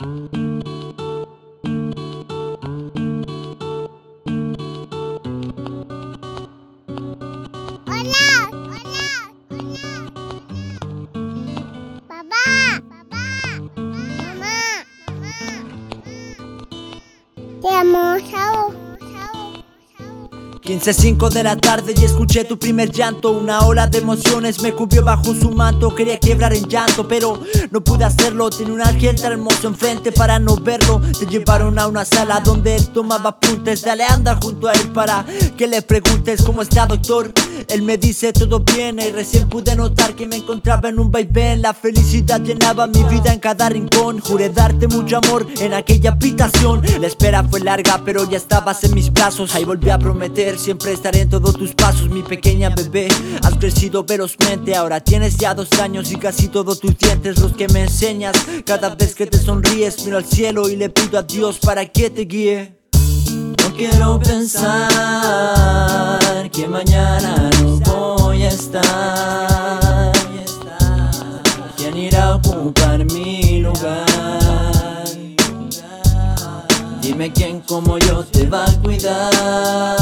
妈妈，妈，15.05 de la tarde y escuché tu primer llanto. Una ola de emociones me cubrió bajo su manto. Quería quebrar en llanto pero no pude hacerlo. Tenía un ángel tan hermoso enfrente para no verlo. Te llevaron a una sala donde él tomaba apuntes Dale anda junto a él para que le preguntes cómo está doctor. Él me dice todo bien y recién pude notar que me encontraba en un vaivén. La felicidad llenaba mi vida en cada rincón. Juré darte mucho amor en aquella habitación. La espera fue larga pero ya estabas en mis brazos. Ahí volví a prometer siempre estaré en todos tus pasos Mi pequeña bebé Has crecido velozmente Ahora tienes ya dos años y casi todos tus dientes Los que me enseñas Cada vez que te sonríes miro al cielo y le pido a Dios para que te guíe no quiero pensar que mañana no voy a estar. ¿Quién irá a ocupar mi lugar? Dime quién como yo te va a cuidar.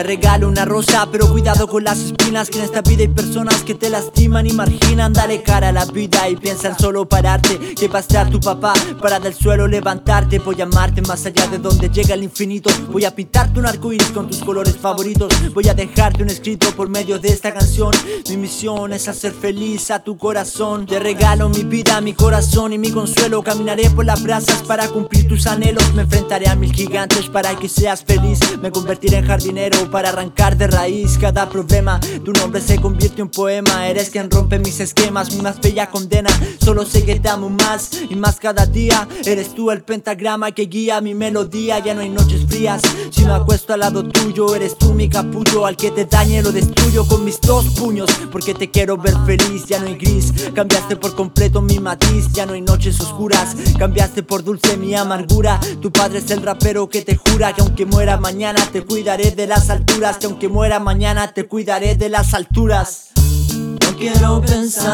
Te regalo una rosa, pero cuidado con las espinas Que en esta vida hay personas que te lastiman y marginan. Dale cara a la vida y piensa en solo pararte. Que va a estar tu papá para del suelo levantarte. Voy a amarte más allá de donde llega el infinito. Voy a pintarte un arco iris con tus colores favoritos. Voy a dejarte un escrito por medio de esta canción. Mi misión es hacer feliz a tu corazón. Te regalo mi vida, mi corazón y mi consuelo. Caminaré por las brasas para cumplir tus anhelos. Me enfrentaré a mil gigantes para que seas feliz. Me convertiré en jardinero para arrancar de raíz cada problema. Tu nombre se convierte en poema Eres quien rompe mis esquemas, mi más bella condena Solo sé que te amo más y más cada día. Eres tú el pentagrama que guía mi melodía Ya no hay noches frías. Si me acuesto al lado tuyo Eres tú mi capullo, al que te dañe lo destruyo con mis dos puños Porque te quiero ver feliz, ya no hay gris. Cambiaste por completo mi matiz, ya no hay noches oscuras. Cambiaste por dulce mi amargura. Tu padre es el rapero que te jura que aunque muera mañana te cuidaré de las alturas Que aunque muera mañana te cuidaré de las alturas. No quiero pensar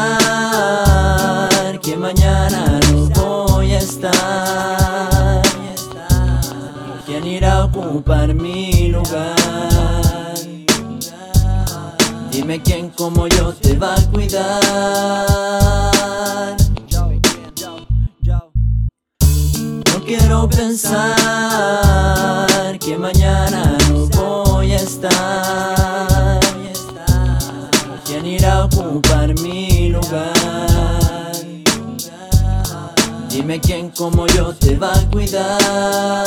que mañana no voy a estar. ¿Quién irá a ocupar mi lugar? Dime quién como yo te va a cuidar. No quiero pensar que mañana estar. ¿Quién irá a ocupar mi lugar? Dime quién como yo te va a cuidar.